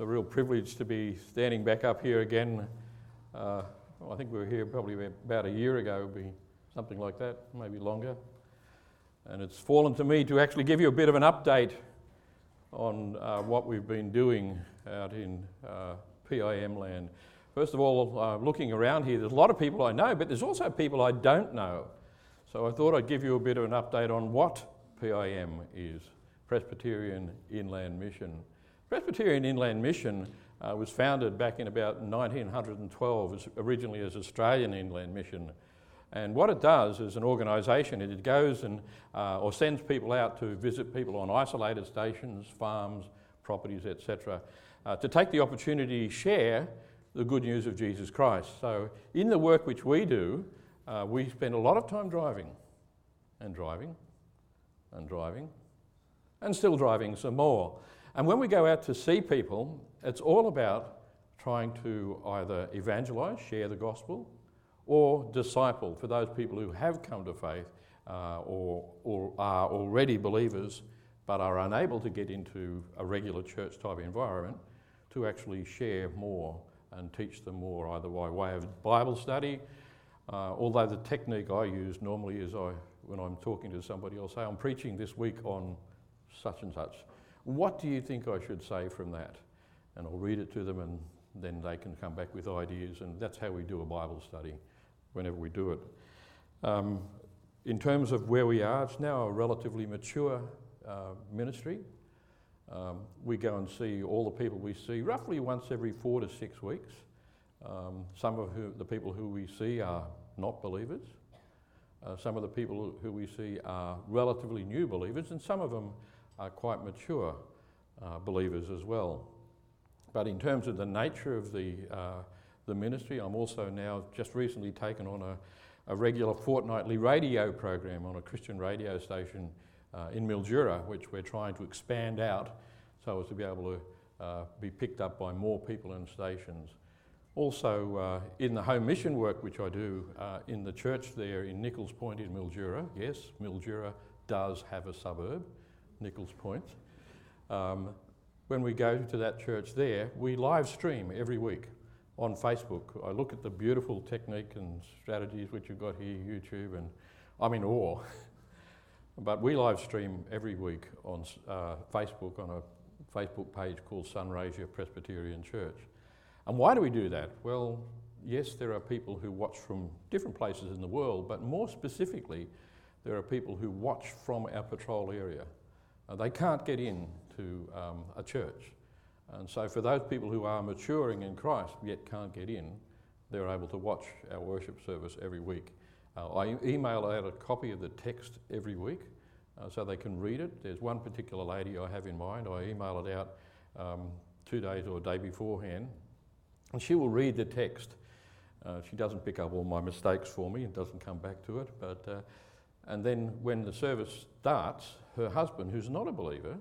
a real privilege to be standing back up here again. Uh, well, I think we were here probably about a year ago, be something like that, maybe longer. And it's fallen to me to actually give you a bit of an update on uh, what we've been doing out in uh, PIM land. First of all, uh, looking around here, there's a lot of people I know, but there's also people I don't know. So I thought I'd give you a bit of an update on what PIM is Presbyterian Inland Mission. Presbyterian Inland Mission uh, was founded back in about 1912, as originally as Australian Inland Mission. And what it does as an organisation, it goes and uh, or sends people out to visit people on isolated stations, farms, properties, etc., uh, to take the opportunity to share the good news of Jesus Christ. So, in the work which we do, uh, we spend a lot of time driving and driving and driving and still driving some more. And when we go out to see people, it's all about trying to either evangelize, share the gospel, or disciple for those people who have come to faith uh, or, or are already believers but are unable to get into a regular church type environment to actually share more and teach them more, either by way of Bible study. Uh, although the technique I use normally is I, when I'm talking to somebody, I'll say, I'm preaching this week on such and such. What do you think I should say from that? And I'll read it to them, and then they can come back with ideas. And that's how we do a Bible study whenever we do it. Um, in terms of where we are, it's now a relatively mature uh, ministry. Um, we go and see all the people we see roughly once every four to six weeks. Um, some of who, the people who we see are not believers. Uh, some of the people who we see are relatively new believers, and some of them are quite mature uh, believers as well. But in terms of the nature of the, uh, the ministry, I'm also now just recently taken on a, a regular fortnightly radio program on a Christian radio station uh, in Mildura, which we're trying to expand out so as to be able to uh, be picked up by more people and stations. Also, uh, in the home mission work which I do uh, in the church there in Nichols Point in Mildura, yes, Mildura does have a suburb, Nichols Point. Um, when we go to that church there, we live stream every week on Facebook. I look at the beautiful technique and strategies which you've got here, YouTube, and I'm in awe. but we live stream every week on uh, Facebook on a Facebook page called Sunraysia Presbyterian Church. And why do we do that? Well, yes, there are people who watch from different places in the world, but more specifically, there are people who watch from our patrol area. Uh, they can't get in to um, a church. And so, for those people who are maturing in Christ yet can't get in, they're able to watch our worship service every week. Uh, I email out a copy of the text every week uh, so they can read it. There's one particular lady I have in mind. I email it out um, two days or a day beforehand, and she will read the text. Uh, she doesn't pick up all my mistakes for me and doesn't come back to it. But, uh, and then when the service starts, her husband, who's not a believer,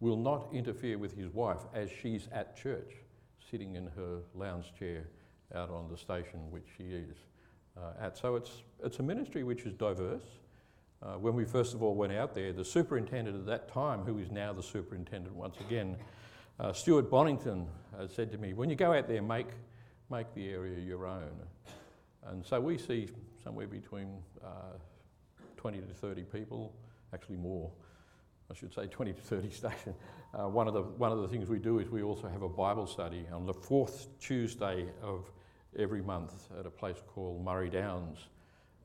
will not interfere with his wife as she's at church, sitting in her lounge chair out on the station which she is uh, at. So it's, it's a ministry which is diverse. Uh, when we first of all went out there, the superintendent at that time, who is now the superintendent once again, uh, Stuart Bonnington, uh, said to me, When you go out there, make, make the area your own. And so we see somewhere between uh, 20 to 30 people, actually more, I should say 20 to 30 station. Uh, one, of the, one of the things we do is we also have a Bible study on the fourth Tuesday of every month at a place called Murray Downs.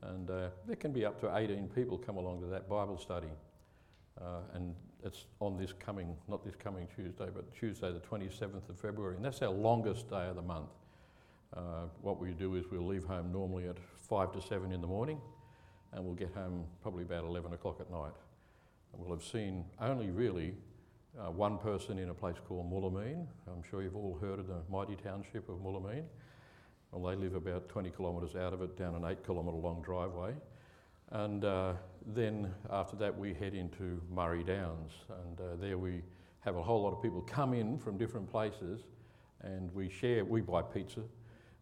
And uh, there can be up to 18 people come along to that Bible study. Uh, and it's on this coming, not this coming Tuesday, but Tuesday the 27th of February. And that's our longest day of the month. Uh, what we do is we'll leave home normally at 5 to 7 in the morning and we'll get home probably about 11 o'clock at night. And we'll have seen only really uh, one person in a place called Moolameen. I'm sure you've all heard of the mighty township of Moolameen. Well, they live about 20 kilometres out of it down an 8 kilometre long driveway. And uh, then after that, we head into Murray Downs. And uh, there we have a whole lot of people come in from different places and we share, we buy pizza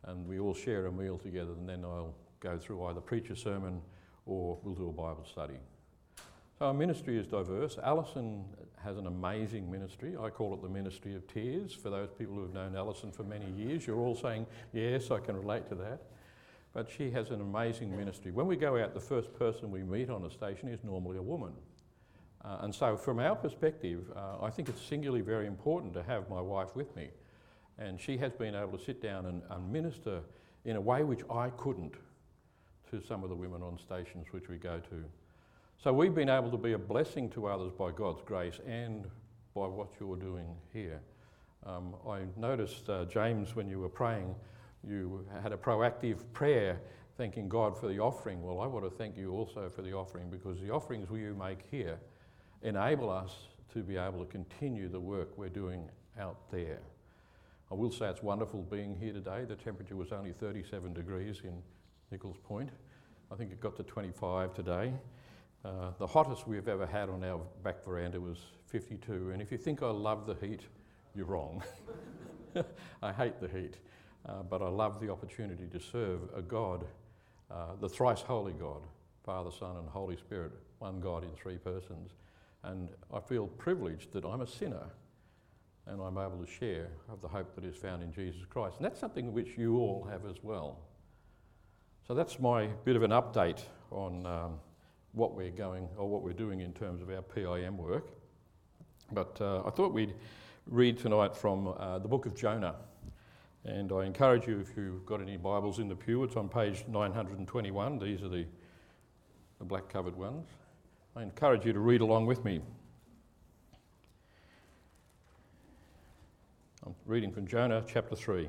and we all share a meal together. And then I'll go through either preach a sermon or we'll do a Bible study. So Our ministry is diverse. Alison has an amazing ministry. I call it the ministry of tears. For those people who have known Alison for many years, you're all saying, Yes, I can relate to that. But she has an amazing ministry. When we go out, the first person we meet on a station is normally a woman. Uh, and so, from our perspective, uh, I think it's singularly very important to have my wife with me. And she has been able to sit down and, and minister in a way which I couldn't to some of the women on stations which we go to. So, we've been able to be a blessing to others by God's grace and by what you're doing here. Um, I noticed, uh, James, when you were praying, you had a proactive prayer thanking God for the offering. Well, I want to thank you also for the offering because the offerings you make here enable us to be able to continue the work we're doing out there. I will say it's wonderful being here today. The temperature was only 37 degrees in Nichols Point. I think it got to 25 today. Uh, the hottest we've ever had on our back veranda was 52. And if you think I love the heat, you're wrong. I hate the heat, uh, but I love the opportunity to serve a God, uh, the thrice holy God, Father, Son, and Holy Spirit, one God in three persons. And I feel privileged that I'm a sinner and I'm able to share of the hope that is found in Jesus Christ. And that's something which you all have as well. So that's my bit of an update on um, what we're going or what we're doing in terms of our PIM work. But uh, I thought we'd read tonight from uh, the book of Jonah. And I encourage you, if you've got any Bibles in the pew, it's on page 921. These are the, the black covered ones. I encourage you to read along with me. I'm reading from Jonah chapter 3.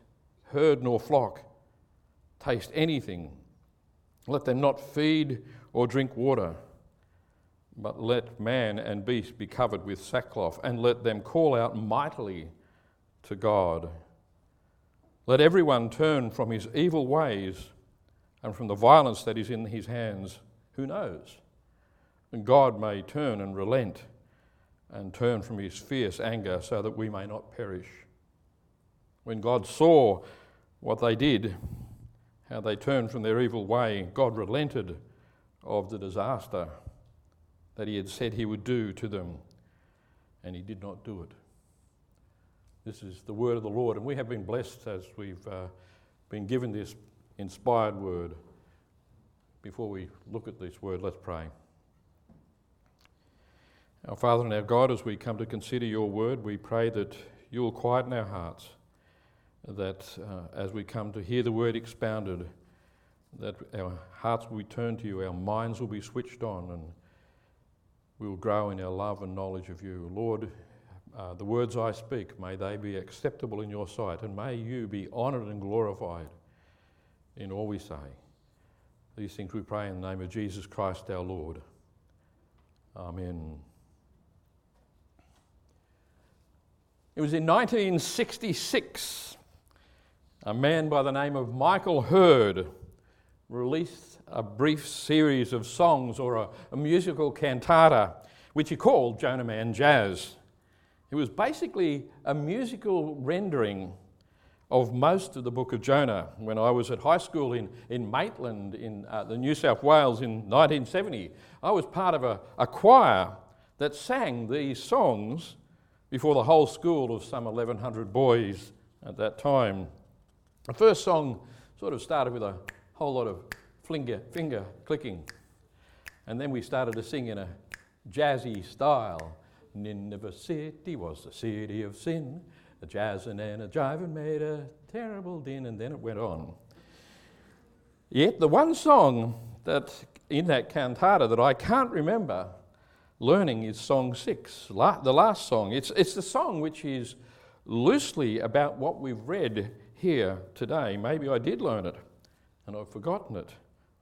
herd nor flock, taste anything. Let them not feed or drink water, but let man and beast be covered with sackcloth, and let them call out mightily to God. Let everyone turn from his evil ways and from the violence that is in his hands. Who knows? And God may turn and relent and turn from his fierce anger so that we may not perish. When God saw what they did, how they turned from their evil way, God relented of the disaster that he had said he would do to them, and he did not do it. This is the word of the Lord, and we have been blessed as we've uh, been given this inspired word. Before we look at this word, let's pray. Our Father and our God, as we come to consider your word, we pray that you will quieten our hearts, that uh, as we come to hear the word expounded, that our hearts will be turned to you, our minds will be switched on, and we will grow in our love and knowledge of you. Lord, uh, the words I speak, may they be acceptable in your sight, and may you be honoured and glorified in all we say. These things we pray in the name of Jesus Christ our Lord. Amen. It was in 1966, a man by the name of Michael Hurd released a brief series of songs or a, a musical cantata, which he called Jonah Man Jazz. It was basically a musical rendering of most of the book of Jonah. When I was at high school in, in Maitland, in uh, the New South Wales in 1970, I was part of a, a choir that sang these songs before the whole school of some 1,100 boys at that time. The first song sort of started with a whole lot of finger, finger clicking. And then we started to sing in a jazzy style. Nineveh city was the city of sin. A jazzing and a jiving made a terrible din, and then it went on. Yet the one song that in that cantata that I can't remember learning is song six, the last song. It's, it's the song which is loosely about what we've read here today. Maybe I did learn it and I've forgotten it.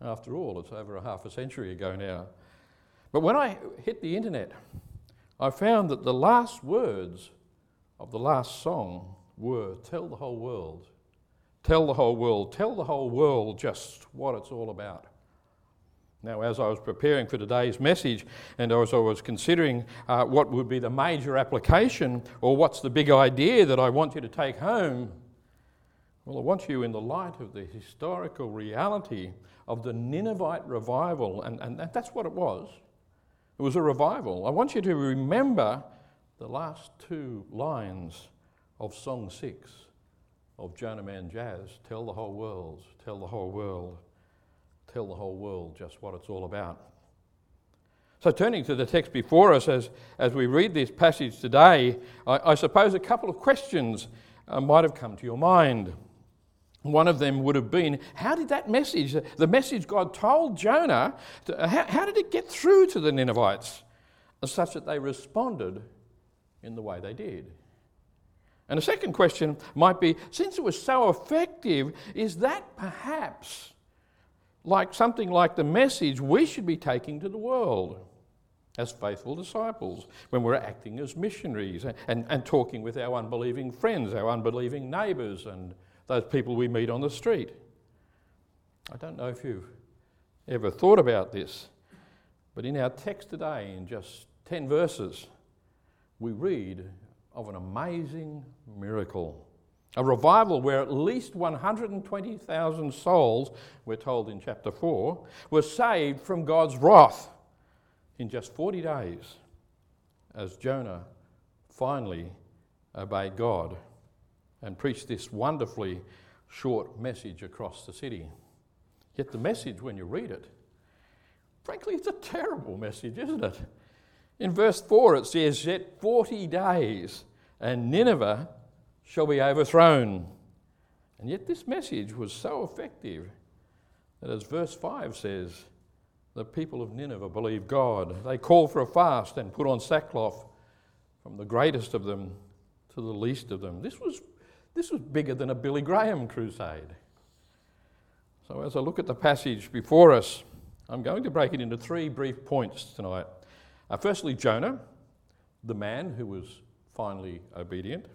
After all, it's over a half a century ago now. But when I hit the internet, I found that the last words of the last song were Tell the whole world. Tell the whole world. Tell the whole world just what it's all about. Now, as I was preparing for today's message and as I was considering uh, what would be the major application or what's the big idea that I want you to take home, well, I want you in the light of the historical reality of the Ninevite revival, and, and that's what it was. It was a revival. I want you to remember the last two lines of Song 6 of Jonah Man Jazz Tell the whole world, tell the whole world tell the whole world just what it's all about. So, turning to the text before us as, as we read this passage today, I, I suppose a couple of questions uh, might have come to your mind. One of them would have been how did that message, the message God told Jonah, how, did it get through to the Ninevites such that they responded in the way they did? And a second question might be since it was so effective, is that perhaps like something like the message we should be taking to the world as faithful disciples when we're acting as missionaries and, and, and talking with our unbelieving friends, our unbelieving neighbours, and those people we meet on the street. I don't know if you've ever thought about this, but in our text today, in just 10 verses, we read of an amazing miracle a revival where at least 120,000 souls, we're told in chapter 4, were saved from God's wrath in just 40 days as Jonah finally obeyed God and preached this wonderfully short message across the city. Yet the message, when you read it, frankly, it's a terrible message, isn't it? In verse 4, it says, Yet 40 days, and Nineveh shall be overthrown. And yet, this message was so effective that, as verse 5 says, the people of Nineveh believed God. They called for a fast and put on sackcloth from the greatest of them to the least of them. This was, this was bigger than a Billy Graham crusade. So, as I look at the passage before us, I'm going to break it into three brief points tonight. Uh, firstly, Jonah, the man who was finally obedient.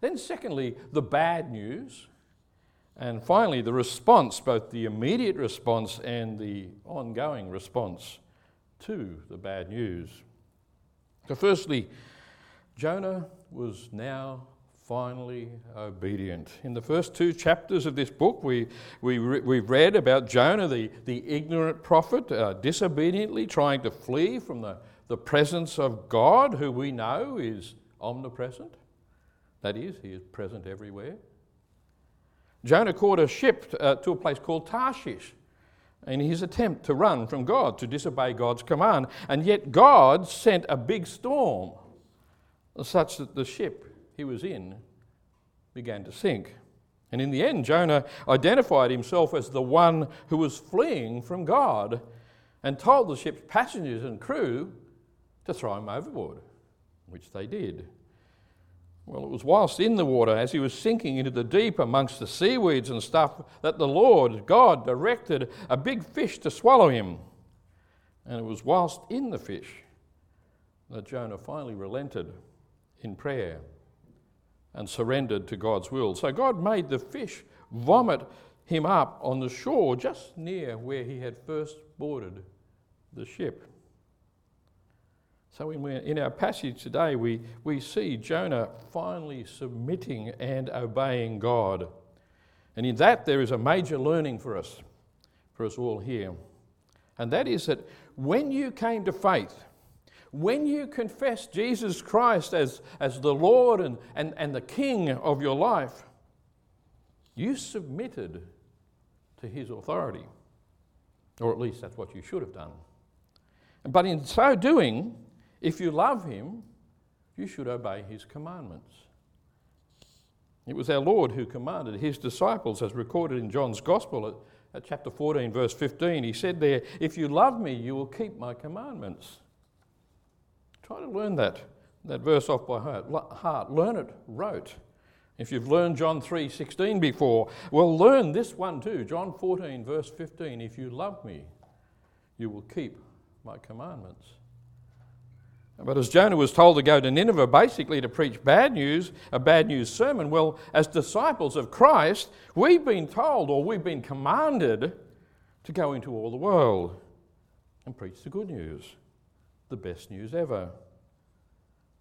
Then, secondly, the bad news. And finally, the response, both the immediate response and the ongoing response to the bad news. So, firstly, Jonah was now finally obedient. In the first two chapters of this book, we, we, we read about Jonah, the, the ignorant prophet, uh, disobediently trying to flee from the, the presence of God, who we know is omnipresent. That is, he is present everywhere. Jonah caught a ship uh, to a place called Tarshish in his attempt to run from God, to disobey God's command. And yet, God sent a big storm such that the ship he was in began to sink. And in the end, Jonah identified himself as the one who was fleeing from God and told the ship's passengers and crew to throw him overboard, which they did. Well, it was whilst in the water, as he was sinking into the deep amongst the seaweeds and stuff, that the Lord, God, directed a big fish to swallow him. And it was whilst in the fish that Jonah finally relented in prayer and surrendered to God's will. So God made the fish vomit him up on the shore just near where he had first boarded the ship. So, in, in our passage today, we, we see Jonah finally submitting and obeying God. And in that, there is a major learning for us, for us all here. And that is that when you came to faith, when you confessed Jesus Christ as, as the Lord and, and, and the King of your life, you submitted to his authority. Or at least that's what you should have done. But in so doing, if you love him, you should obey his commandments. It was our Lord who commanded his disciples, as recorded in John's Gospel at, at, chapter 14, verse 15. He said there, If you love me, you will keep my commandments. Try to learn that, that verse off by heart. Learn it rote. If you've learned John 3:16 before, well learn this one too. John 14 verse 15, if you love me, you will keep my commandments. But as Jonah was told to go to Nineveh basically to preach bad news, a bad news sermon, well, as disciples of Christ, we've been told or we've been commanded to go into all the world and preach the good news, the best news ever.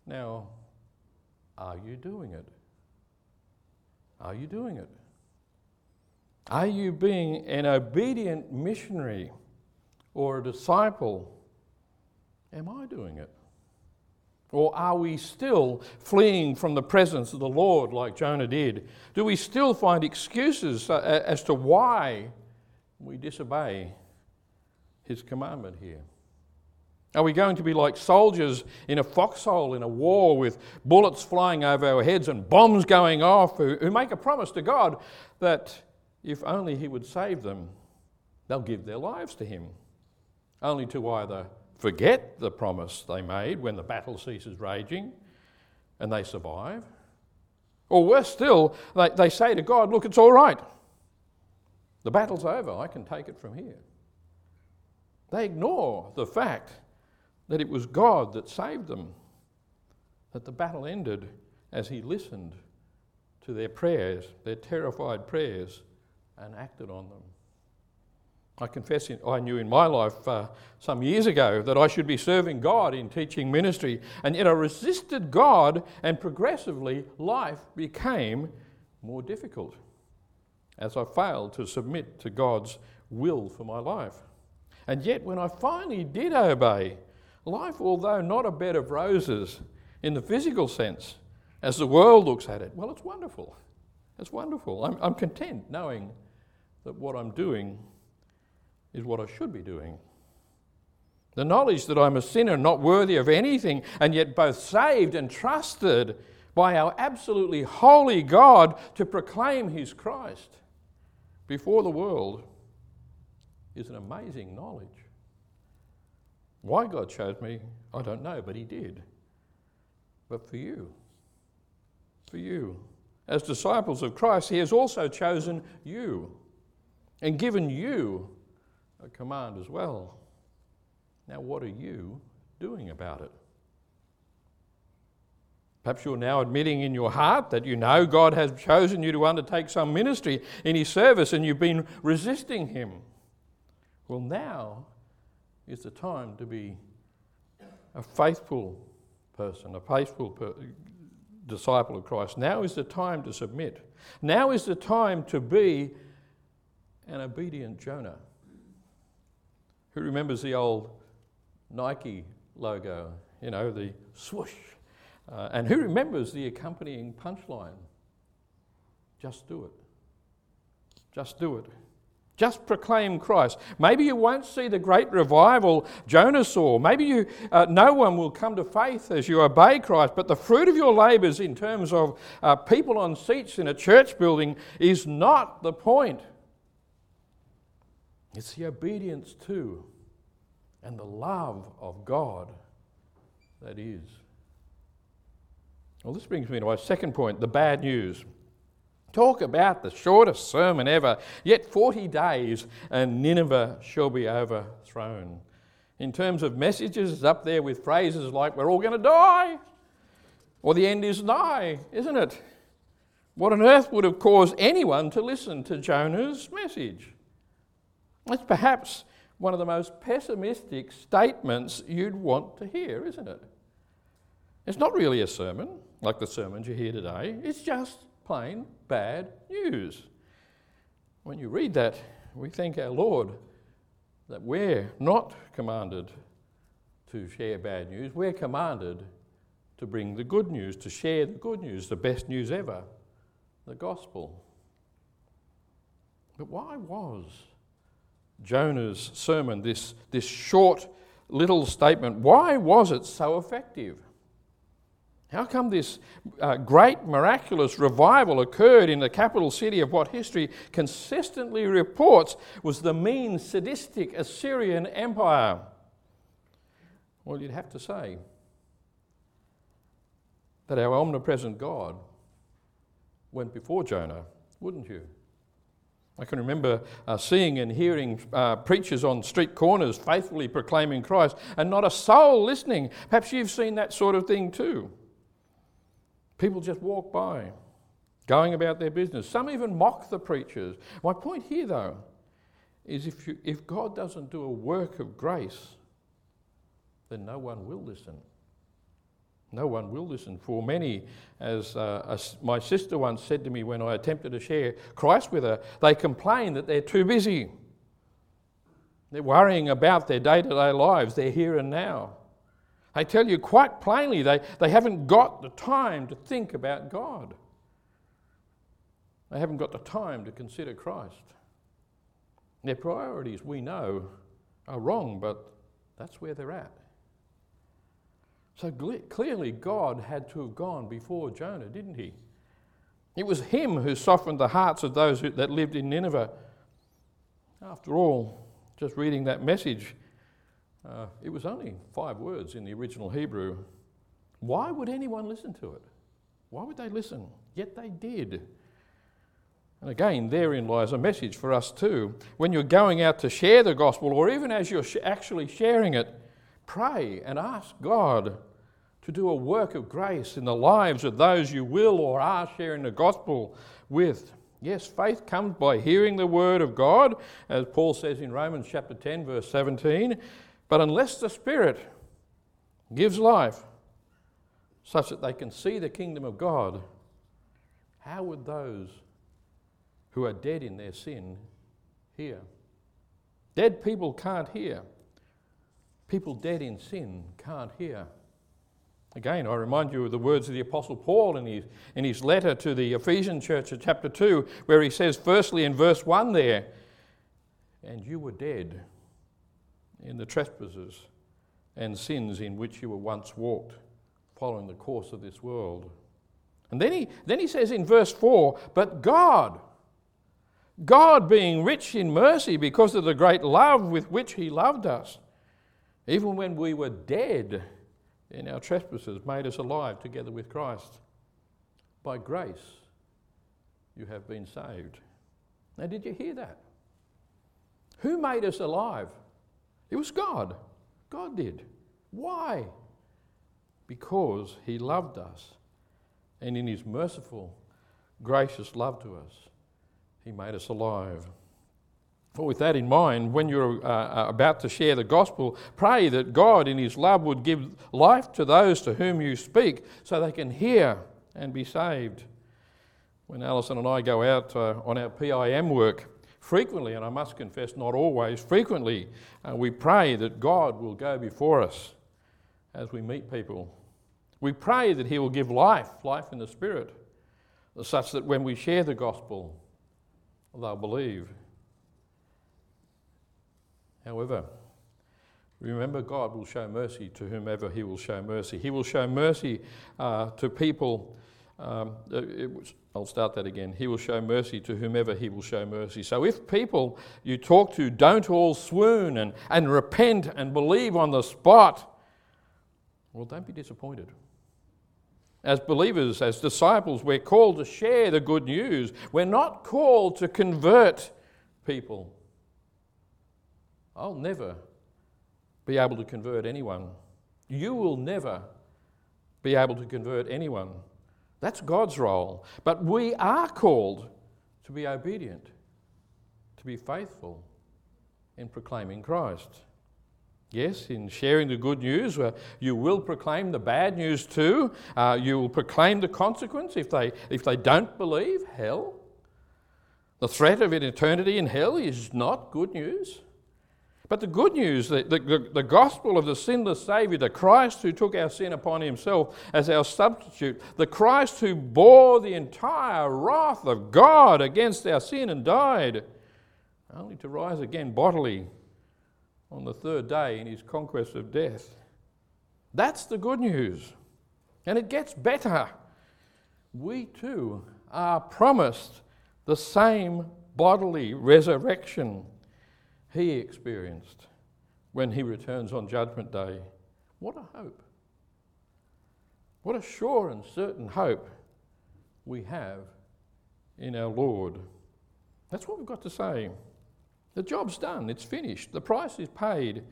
Now, are you doing it? Are you doing it? Are you being an obedient missionary or a disciple? Am I doing it? Or are we still fleeing from the presence of the Lord like Jonah did? Do we still find excuses uh, as to why we disobey his commandment here? Are we going to be like soldiers in a foxhole in a war with bullets flying over our heads and bombs going off who, who make a promise to God that if only He would save them, they'll give their lives to Him, only to either forget the promise they made when the battle ceases raging and they survive, or worse still, they, they say to God, Look, it's all right. The battle's over. I can take it from here. They ignore the fact that it was God that saved them, that the battle ended as He listened to their prayers, their terrified prayers, and acted on them. I confess I knew in my life uh, some years ago that I should be serving God in teaching ministry, and yet I resisted God, and progressively life became more difficult as I failed to submit to God's will for my life. And yet, when I finally did obey, life, although not a bed of roses in the physical sense, as the world looks at it, well, it's wonderful. It's wonderful. I'm, I'm content knowing that what I'm doing is what I should be doing. The knowledge that I'm a sinner, not worthy of anything, and yet both saved and trusted by our absolutely holy God to proclaim His Christ before the world is an amazing knowledge. Why God chose me, I don't know, but He did. But for you, for you, as disciples of Christ, He has also chosen you and given you a command as well. Now, what are you doing about it? Perhaps you're now admitting in your heart that you know God has chosen you to undertake some ministry in His service and you've been resisting Him. Well, now is the time to be a faithful person, a faithful per- disciple of Christ. Now is the time to submit. Now is the time to be an obedient Jonah. Who remembers the old Nike logo? You know, the swoosh. Uh, and who remembers the accompanying punchline? Just do it. Just do it. Just proclaim Christ. Maybe you won't see the great revival Jonah saw. Maybe you, uh, no one will come to faith as you obey Christ. But the fruit of your labours, in terms of uh, people on seats in a church building, is not the point. It's the obedience to and the love of God that is. Well, this brings me to my second point the bad news. Talk about the shortest sermon ever. Yet 40 days and Nineveh shall be overthrown. In terms of messages, it's up there with phrases like, we're all going to die, or the end is nigh, isn't it? What on earth would have caused anyone to listen to Jonah's message? It's perhaps one of the most pessimistic statements you'd want to hear, isn't it? It's not really a sermon like the sermons you hear today, it's just plain bad news. When you read that, we thank our Lord that we're not commanded to share bad news, we're commanded to bring the good news, to share the good news, the best news ever, the gospel. But why was Jonah's sermon, this, this short little statement, why was it so effective? How come this uh, great miraculous revival occurred in the capital city of what history consistently reports was the mean, sadistic Assyrian Empire? Well, you'd have to say that our omnipresent God went before Jonah, wouldn't you? I can remember uh, seeing and hearing uh, preachers on street corners faithfully proclaiming Christ and not a soul listening. Perhaps you've seen that sort of thing too. People just walk by, going about their business. Some even mock the preachers. My point here, though, is if, you, if God doesn't do a work of grace, then no one will listen. No one will listen. For many, as, uh, as, my sister once said to me when I attempted to share Christ with her, they complain that they're too busy. They're worrying about their day to day lives, they're here and now. They tell you quite plainly they, they haven't got the time to think about God. They haven't got the time to consider Christ. Their priorities, we know, are wrong, but that's where they're at. So clearly, God had to have gone before Jonah, didn't he? It was him who softened the hearts of those who, that lived in Nineveh. After all, just reading that message, uh, it was only five words in the original Hebrew. Why would anyone listen to it? Why would they listen? Yet they did. And again, therein lies a message for us too. When you're going out to share the gospel, or even as you're sh- actually sharing it, pray and ask God to do a work of grace in the lives of those you will or are sharing the gospel with. Yes, faith comes by hearing the word of God, as Paul says in Romans chapter 10, verse 17. But unless the Spirit gives life such that they can see the kingdom of God, how would those who are dead in their sin hear? Dead people can't hear. People dead in sin can't hear. Again, I remind you of the words of the Apostle Paul in his, in his letter to the Ephesian church in chapter 2, where he says, firstly in verse 1 there, and you were dead in the trespasses and sins in which you were once walked, following the course of this world. And then he, then he says in verse 4, but God, God being rich in mercy because of the great love with which he loved us, even when we were dead in our trespasses, made us alive together with Christ. By grace, you have been saved. Now, did you hear that? Who made us alive? It was God. God did. Why? Because He loved us. And in His merciful, gracious love to us, He made us alive. With that in mind, when you're uh, uh, about to share the gospel, pray that God, in His love, would give life to those to whom you speak so they can hear and be saved. When Alison and I go out uh, on our PIM work, frequently, and I must confess, not always, frequently, uh, we pray that God will go before us as we meet people. We pray that He will give life, life in the Spirit, such that when we share the gospel, they'll believe. However, remember, God will show mercy to whomever He will show mercy. He will show mercy uh, to people. Um, was, I'll start that again. He will show mercy to whomever He will show mercy. So if people you talk to don't all swoon and, and repent and believe on the spot, well, don't be disappointed. As believers, as disciples, we're called to share the good news. We're not called to convert people. I'll never be able to convert anyone. You will never be able to convert anyone. That's God's role. But we are called to be obedient, to be faithful in proclaiming Christ. Yes, in sharing the good news, uh, you will proclaim the bad news too. Uh, you will proclaim the consequence if they, if they don't believe hell. The threat of an eternity in hell is not good news. But the good news, the, the, the, gospel of the sinless Saviour, the Christ who took our sin upon himself as our substitute, the Christ who bore the entire wrath of God against our sin and died, only to rise again bodily on the third day in his conquest of death. That's the good news. And it gets better. We too are promised the same bodily resurrection he experienced when he returns on Judgment Day. What a hope! What a sure and certain hope we have in our Lord. That's what we've got to say. The job's done, it's finished, the price is paid,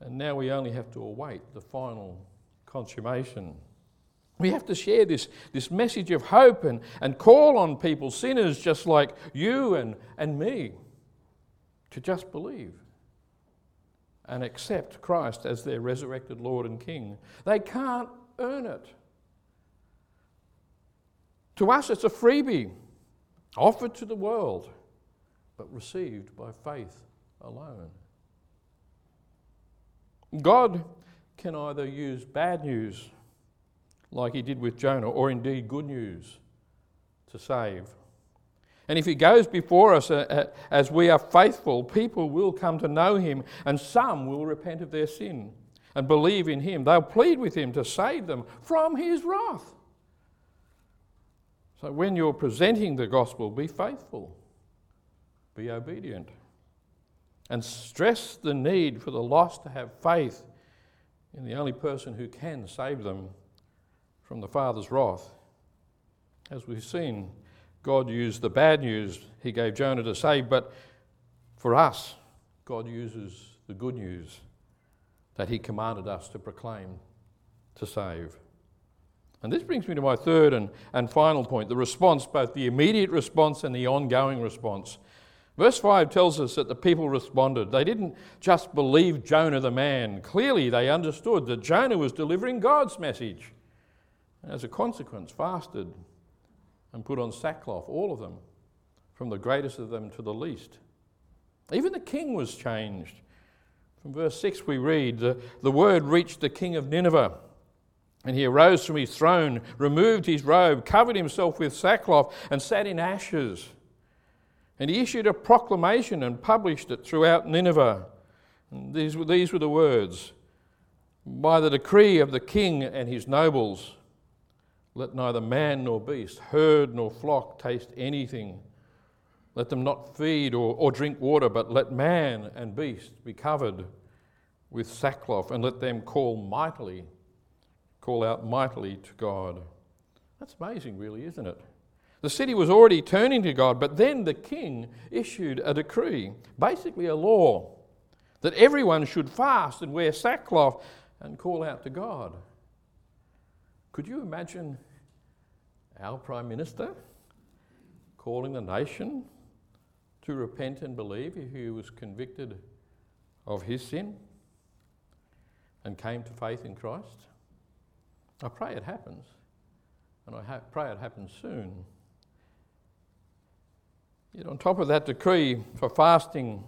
and now we only have to await the final consummation. We have to share this, this message of hope and, and call on people, sinners just like you and, and me, to just believe and accept Christ as their resurrected Lord and King. They can't earn it. To us, it's a freebie offered to the world but received by faith alone. God can either use bad news, like he did with Jonah, or indeed good news to save. And if he goes before us uh, uh, as we are faithful, people will come to know him, and some will repent of their sin and believe in him. They'll plead with him to save them from his wrath. So when you're presenting the gospel, be faithful be obedient. And stress the need for the lost to have faith in the only person who can save them from the Father's wrath. As we've seen, God used the bad news he gave Jonah to save, but for us, God uses the good news that he commanded us to proclaim to save. And this brings me to my third and, and final point the response, both the immediate response and the ongoing response Verse 5 tells us that the people responded. They didn't just believe Jonah the man. Clearly, they understood that Jonah was delivering God's message. And as a consequence, fasted and put on sackcloth, all of them, from the greatest of them to the least. Even the king was changed. From verse 6, we read the, the word reached the king of Nineveh. And he arose from his throne, removed his robe, covered himself with sackcloth, and sat in ashes. And he issued a proclamation and published it throughout Nineveh. And these, were, these were the words By the decree of the king and his nobles, let neither man nor beast, herd nor flock taste anything. Let them not feed or, or drink water, but let man and beast be covered with sackcloth, and let them call mightily, call out mightily to God. That's amazing, really, isn't it? The city was already turning to God, but then the king issued a decree, basically a law, that everyone should fast and wear sackcloth and call out to God. Could you imagine our Prime Minister calling the nation to repent and believe if he was convicted of his sin and came to faith in Christ? I pray it happens, and I ha- pray it happens soon. Yet, on top of that decree for fasting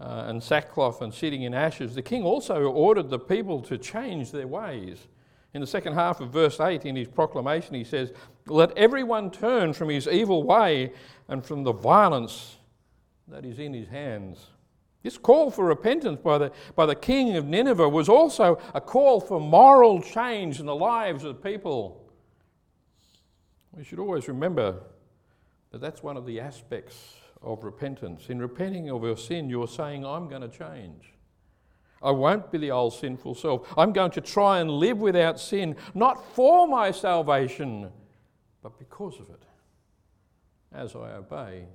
uh, and sackcloth and sitting in ashes, the king also ordered the people to change their ways. In the second half of verse 8, in his proclamation, he says, Let everyone turn from his evil way and from the violence that is in his hands. This call for repentance by the, by the king of Nineveh was also a call for moral change in the lives of people. We should always remember that that's one of the aspects of repentance. In repenting of your sin, you're saying, I'm going to change. I won't be the old sinful self. I'm going to try and live without sin, not for my salvation, but because of it, as I obey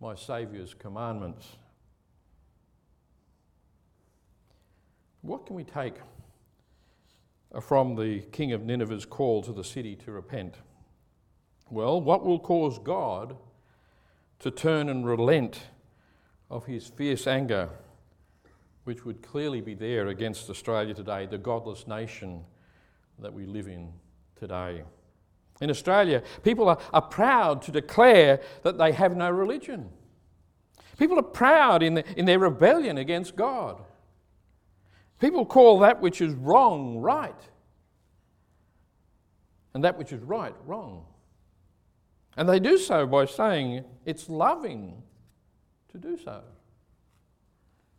my Saviour's commandments. What can we take from the king of Nineveh's call to the city to repent? Well, what will cause God to turn and relent of his fierce anger, which would clearly be there against Australia today, the godless nation that we live in today? In Australia, people are, are proud to declare that they have no religion. People are proud in, the, in their rebellion against God. People call that which is wrong right, and that which is right wrong. And they do so by saying it's loving to to do so.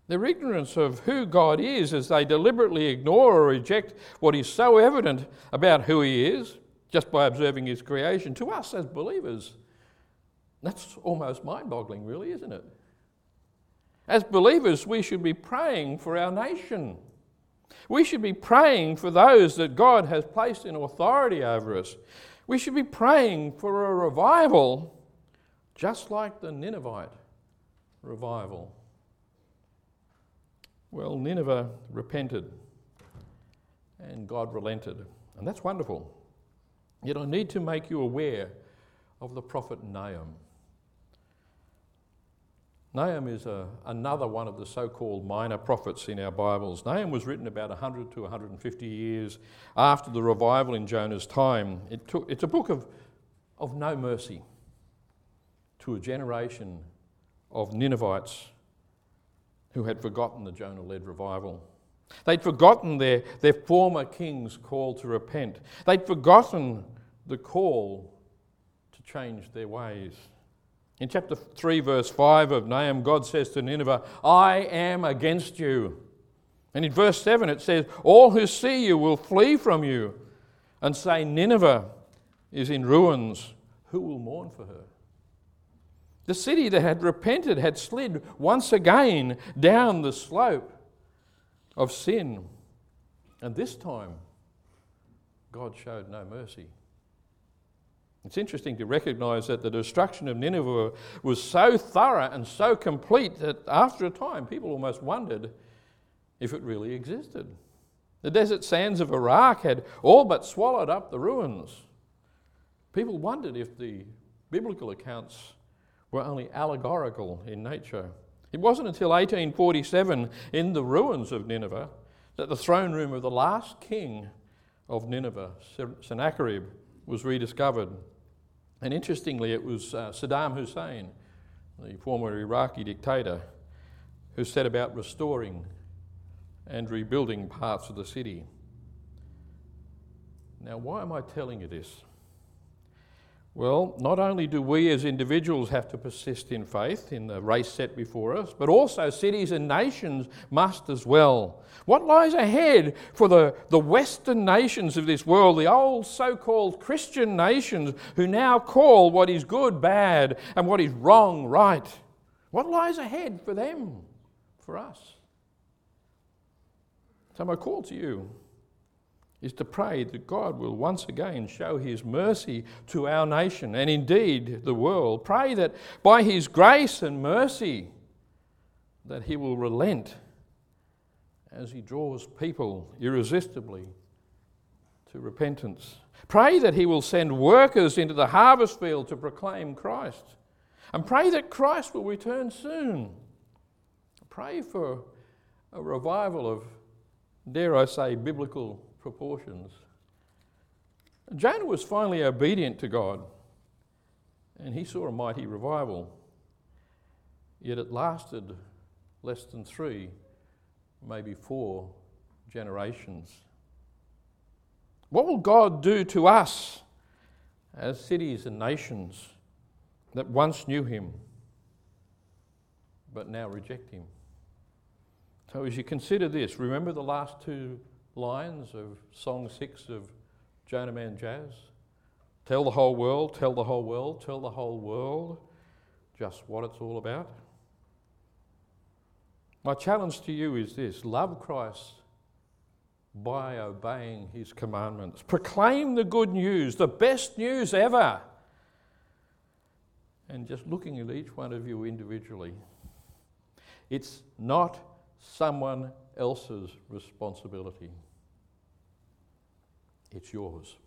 Their ignorance of who God is as they deliberately ignore or reject what is so evident about who He is just by observing His creation, to us as believers, that's almost mind boggling, really, isn't it? As believers, we should be praying for our nation. We should be praying for those that God has placed in authority over us. We should be praying for a revival, just like the Ninevite revival. Well, Nineveh repented and God relented. And that's wonderful. Yet I need to make you aware of the prophet Nahum. Nahum is a, another one of the so called minor prophets in our Bibles. Nahum was written about 100 to 150 years after the revival in Jonah's time. It took, it's a book of, of no mercy to a generation of Ninevites who had forgotten the Jonah led revival. They'd forgotten their, their former king's call to repent. They'd forgotten the call to change their ways. In chapter 3, verse 5 of Nahum, God says to Nineveh, I am against you. And in verse 7, it says, All who see you will flee from you and say, Nineveh is in ruins. Who will mourn for her? The city that had repented had slid once again down the slope of sin. And this time, God showed no mercy. It's interesting to recognize that the destruction of Nineveh was so thorough and so complete that after a time people almost wondered if it really existed. The desert sands of Iraq had all but swallowed up the ruins. People wondered if the biblical accounts were only allegorical in nature. It wasn't until 1847, in the ruins of Nineveh, that the throne room of the last king of Nineveh, Sennacherib, was rediscovered. And interestingly, it was uh, Saddam Hussein, the former Iraqi dictator, who set about restoring and rebuilding parts of the city. Now, why am I telling you this? Well, not only do we as individuals have to persist in faith in the race set before us, but also cities and nations must as well. What lies ahead for the, the Western nations of this world, the old so called Christian nations who now call what is good bad and what is wrong right? What lies ahead for them, for us? So, my call to you is to pray that God will once again show his mercy to our nation and indeed the world. Pray that by his grace and mercy that he will relent as he draws people irresistibly to repentance. Pray that he will send workers into the harvest field to proclaim Christ. And pray that Christ will return soon. Pray for a revival of, dare I say, biblical proportions. Jonah was finally obedient to God, and he saw a mighty revival. Yet it lasted less than three, maybe four generations. What will God do to us as cities and nations that once knew Him but now reject Him? So, as you consider this, remember the last two lines of Song 6 of Jonah Man Jazz. Tell the whole world, tell the whole world, tell the whole world just what it's all about. My challenge to you is this love Christ by obeying his commandments. Proclaim the good news, the best news ever. And just looking at each one of you individually, it's not someone else's responsibility. It's yours.